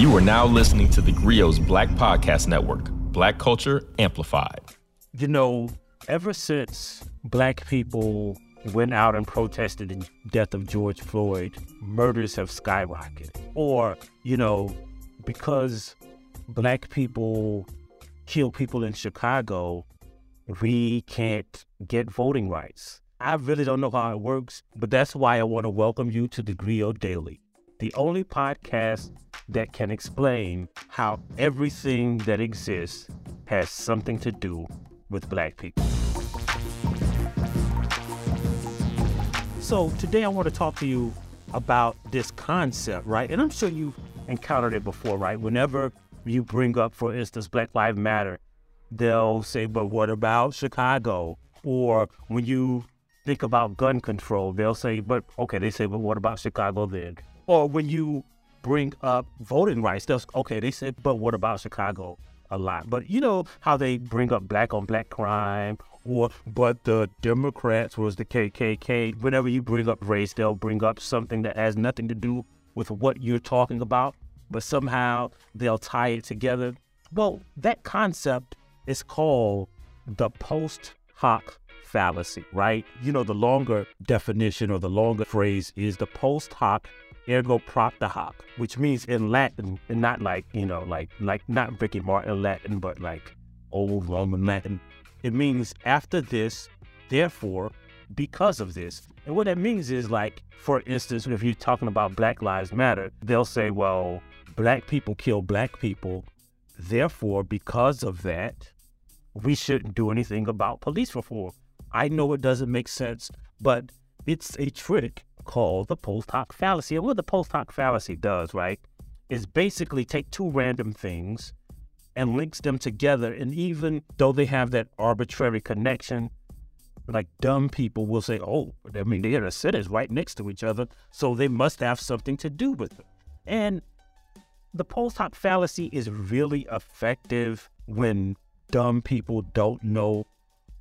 You are now listening to the Grio's Black Podcast Network, Black Culture Amplified. You know, ever since black people went out and protested the death of George Floyd, murders have skyrocketed. Or, you know, because black people kill people in Chicago, we can't get voting rights. I really don't know how it works, but that's why I want to welcome you to the Grio Daily, the only podcast that can explain how everything that exists has something to do with black people. So, today I want to talk to you about this concept, right? And I'm sure you've encountered it before, right? Whenever you bring up, for instance, Black Lives Matter, they'll say, but what about Chicago? Or when you think about gun control, they'll say, but okay, they say, but what about Chicago then? Or when you bring up voting rights, they'll okay, they say, but what about Chicago? A lot. But you know how they bring up black on black crime or but the Democrats was the KKK. Whenever you bring up race, they'll bring up something that has nothing to do with what you're talking about, but somehow they'll tie it together. Well, that concept is called the post hoc fallacy, right? You know, the longer definition or the longer phrase is the post hoc ergo propter hoc, which means in Latin, and not like, you know, like like not Ricky Martin Latin, but like old Roman Latin. It means after this, therefore, because of this. And what that means is like, for instance, if you're talking about Black Lives Matter, they'll say, well, black people kill black people. Therefore, because of that, we shouldn't do anything about police reform. I know it doesn't make sense, but it's a trick called the post hoc fallacy. And what the post hoc fallacy does, right, is basically take two random things and links them together. And even though they have that arbitrary connection, like dumb people will say, oh, I mean, they're the cities right next to each other, so they must have something to do with it. And the post hoc fallacy is really effective when dumb people don't know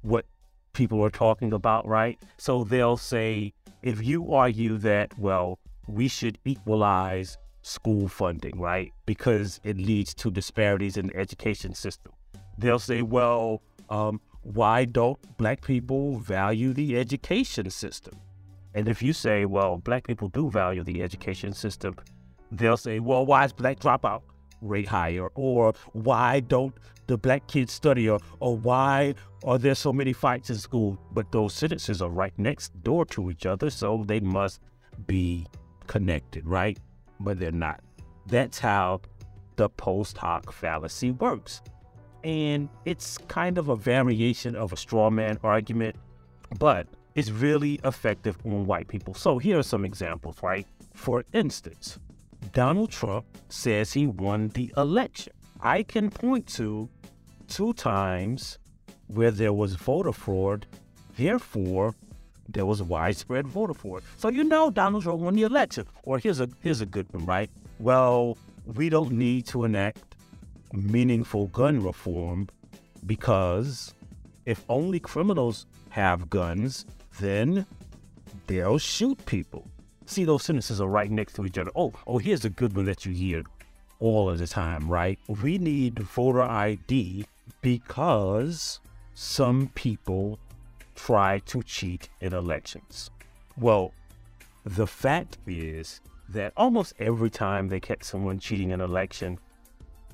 what people are talking about, right? So they'll say, if you argue that, well, we should equalize school funding, right? Because it leads to disparities in the education system. They'll say, well, um, why don't black people value the education system? And if you say, well, black people do value the education system, they'll say, well, why is black dropout rate higher? Or why don't the black kids study? Or, or why are there so many fights in school? But those sentences are right next door to each other, so they must be connected, right? But they're not. That's how the post hoc fallacy works. And it's kind of a variation of a straw man argument, but it's really effective on white people. So here are some examples, right? For instance, Donald Trump says he won the election. I can point to two times where there was voter fraud, therefore there was widespread voter fraud. So you know Donald Trump won the election. Or here's a here's a good one, right? Well, we don't need to enact meaningful gun reform because if only criminals have guns, then they'll shoot people. See, those sentences are right next to each other. Oh, oh, here's a good one that you hear all of the time, right? We need voter ID because some people try to cheat in elections. Well, the fact is that almost every time they catch someone cheating in an election,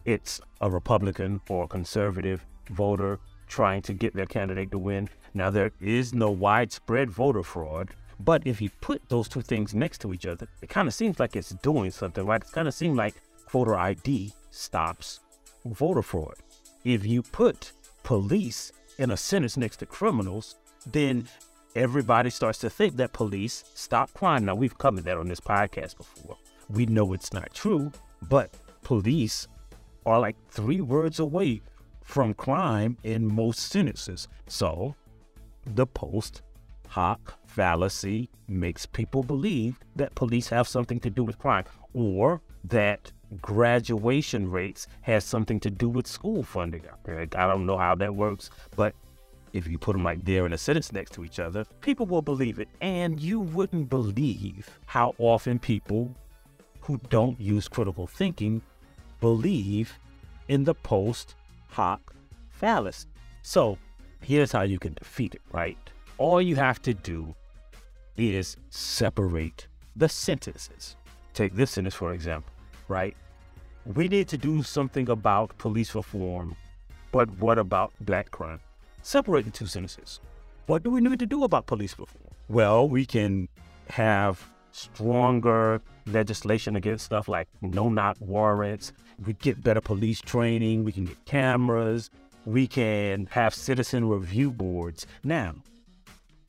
it's a Republican or a conservative voter trying to get their candidate to win. Now, there is no widespread voter fraud, but if you put those two things next to each other, it kind of seems like it's doing something, right? It kind of seems like voter ID stops voter fraud. If you put police in a sentence next to criminals, then everybody starts to think that police stop crime. Now, we've covered that on this podcast before. We know it's not true, but police are like three words away from crime in most sentences. So, the post hoc fallacy makes people believe that police have something to do with crime or that graduation rates has something to do with school funding. I don't know how that works, but if you put them like there in a sentence next to each other, people will believe it. And you wouldn't believe how often people who don't use critical thinking believe in the post hoc fallacy. So here's how you can defeat it, right? All you have to do is separate the sentences. Take this sentence, for example, right? We need to do something about police reform, but what about black crime? Separate the two sentences. What do we need to do about police reform? Well, we can have stronger legislation against stuff like no knock warrants. We get better police training. We can get cameras. We can have citizen review boards. Now,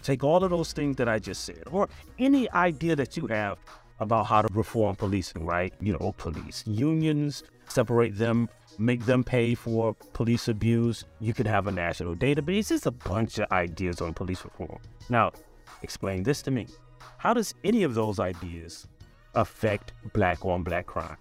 take all of those things that I just said, or any idea that you have about how to reform policing, right? You know, police unions, separate them, make them pay for police abuse. You could have a national database. It's a bunch of ideas on police reform. Now, explain this to me. How does any of those ideas affect black on black crime?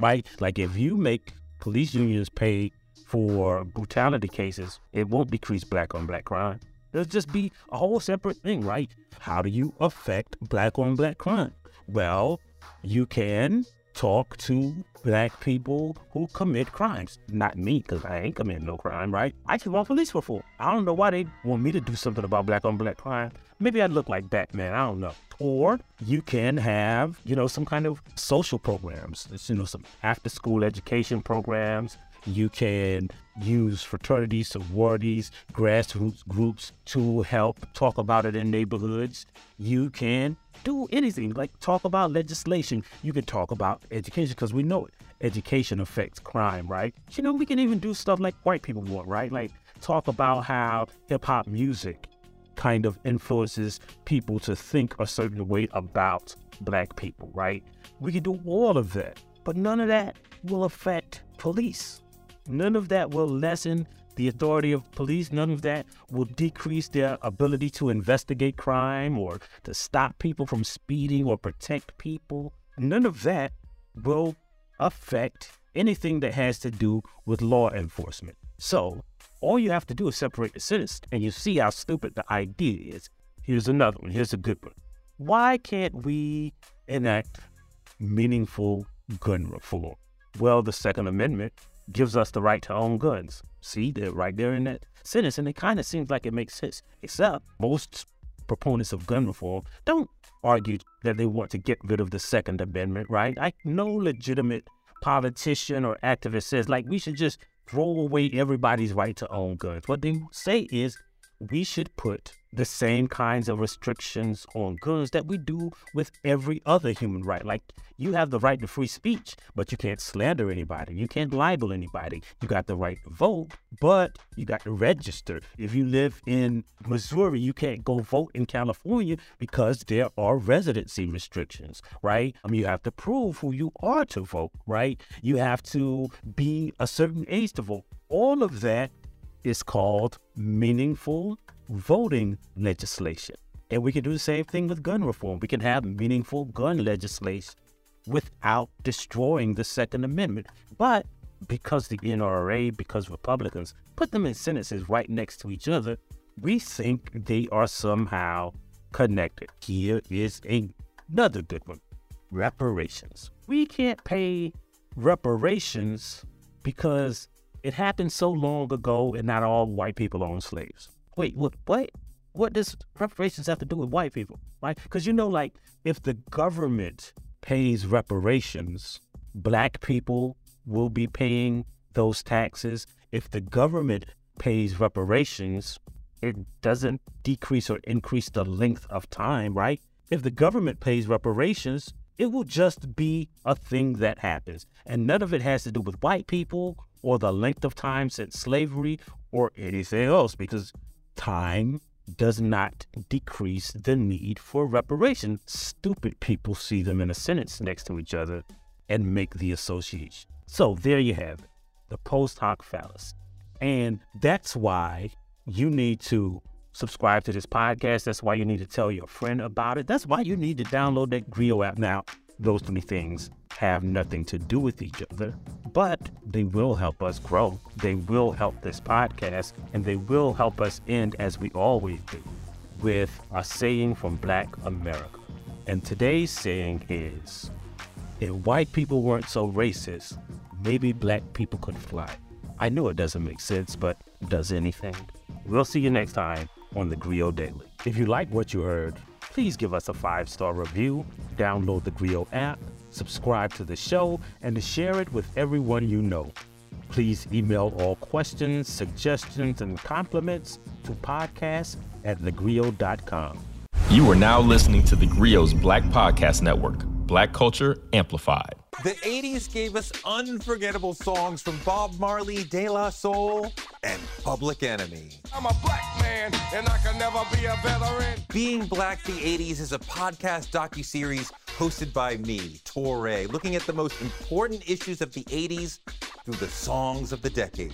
Right? Like if you make police unions pay for brutality cases, it won't decrease black on black crime. It'll just be a whole separate thing, right? How do you affect black on black crime? Well, you can talk to black people who commit crimes. Not me, because I ain't committing no crime, right? I just want police reform. I don't know why they want me to do something about black on black crime. Maybe I look like Batman. I don't know. Or you can have, you know, some kind of social programs, you know, some after school education programs. You can use fraternities, sororities, grassroots groups to help talk about it in neighborhoods. You can do anything like talk about legislation. You can talk about education because we know it. Education affects crime, right? You know, we can even do stuff like white people want, right? Like talk about how hip hop music kind of influences people to think a certain way about black people, right? We can do all of that, but none of that will affect police. None of that will lessen the authority of police. None of that will decrease their ability to investigate crime or to stop people from speeding or protect people. None of that will affect anything that has to do with law enforcement. So, all you have to do is separate the sentence, and you see how stupid the idea is. Here's another one. Here's a good one. Why can't we enact meaningful gun reform? Well, the Second Amendment gives us the right to own guns. See, they're right there in that sentence, and it kind of seems like it makes sense. Except most proponents of gun reform don't argue that they want to get rid of the Second Amendment, right? Like no legitimate politician or activist says like we should just throw away everybody's right to own guns. What they say is we should put the same kinds of restrictions on guns that we do with every other human right. Like you have the right to free speech, but you can't slander anybody. You can't libel anybody. You got the right to vote, but you got to register. If you live in Missouri, you can't go vote in California because there are residency restrictions, right? I mean, you have to prove who you are to vote, right? You have to be a certain age to vote. All of that is called meaningful voting legislation. And we can do the same thing with gun reform. We can have meaningful gun legislation without destroying the Second Amendment. But because the NRA, because Republicans put them in sentences right next to each other, we think they are somehow connected. Here is another good one reparations. We can't pay reparations because it happened so long ago, and not all white people own slaves. Wait, what? What? What does reparations have to do with white people? Right? Because you know, like, if the government pays reparations, black people will be paying those taxes. If the government pays reparations, it doesn't decrease or increase the length of time, right? If the government pays reparations, it will just be a thing that happens. And none of it has to do with white people or the length of time since slavery or anything else because time does not decrease the need for reparation. Stupid people see them in a sentence next to each other and make the association. So there you have it, the post hoc fallacy. And that's why you need to subscribe to this podcast. That's why you need to tell your friend about it. That's why you need to download that Grio app now those three things have nothing to do with each other, but they will help us grow. They will help this podcast, and they will help us end as we always do with a saying from Black America. And today's saying is if white people weren't so racist, maybe black people could fly. I know it doesn't make sense, but does anything? We'll see you next time on the Grio Daily. If you like what you heard, please give us a five star review, download the Grio app, subscribe to the show, and share it with everyone you know. Please email all questions, suggestions, and compliments to podcast at thegrio.com. You are now listening to the Grio's Black Podcast Network, Black Culture Amplified. The 80s gave us unforgettable songs from Bob Marley, De La Soul, and Public Enemy. I'm a black man, and I can never be a veteran. Being Black the 80s is a podcast docu-series hosted by me, Touré, looking at the most important issues of the 80s through the songs of the decade.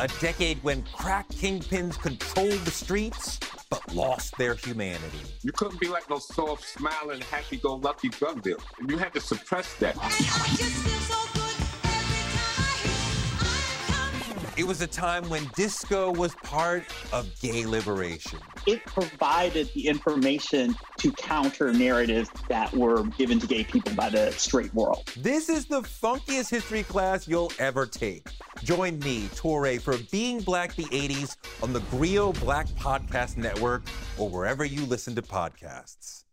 A decade when crack kingpins controlled the streets but lost their humanity. You couldn't be like no soft, smiling, happy-go-lucky drug dealer. You had to suppress that. It was a time when disco was part of gay liberation. It provided the information to counter narratives that were given to gay people by the straight world. This is the funkiest history class you'll ever take. Join me, Touré, for Being Black the 80s on the Grio Black Podcast Network or wherever you listen to podcasts.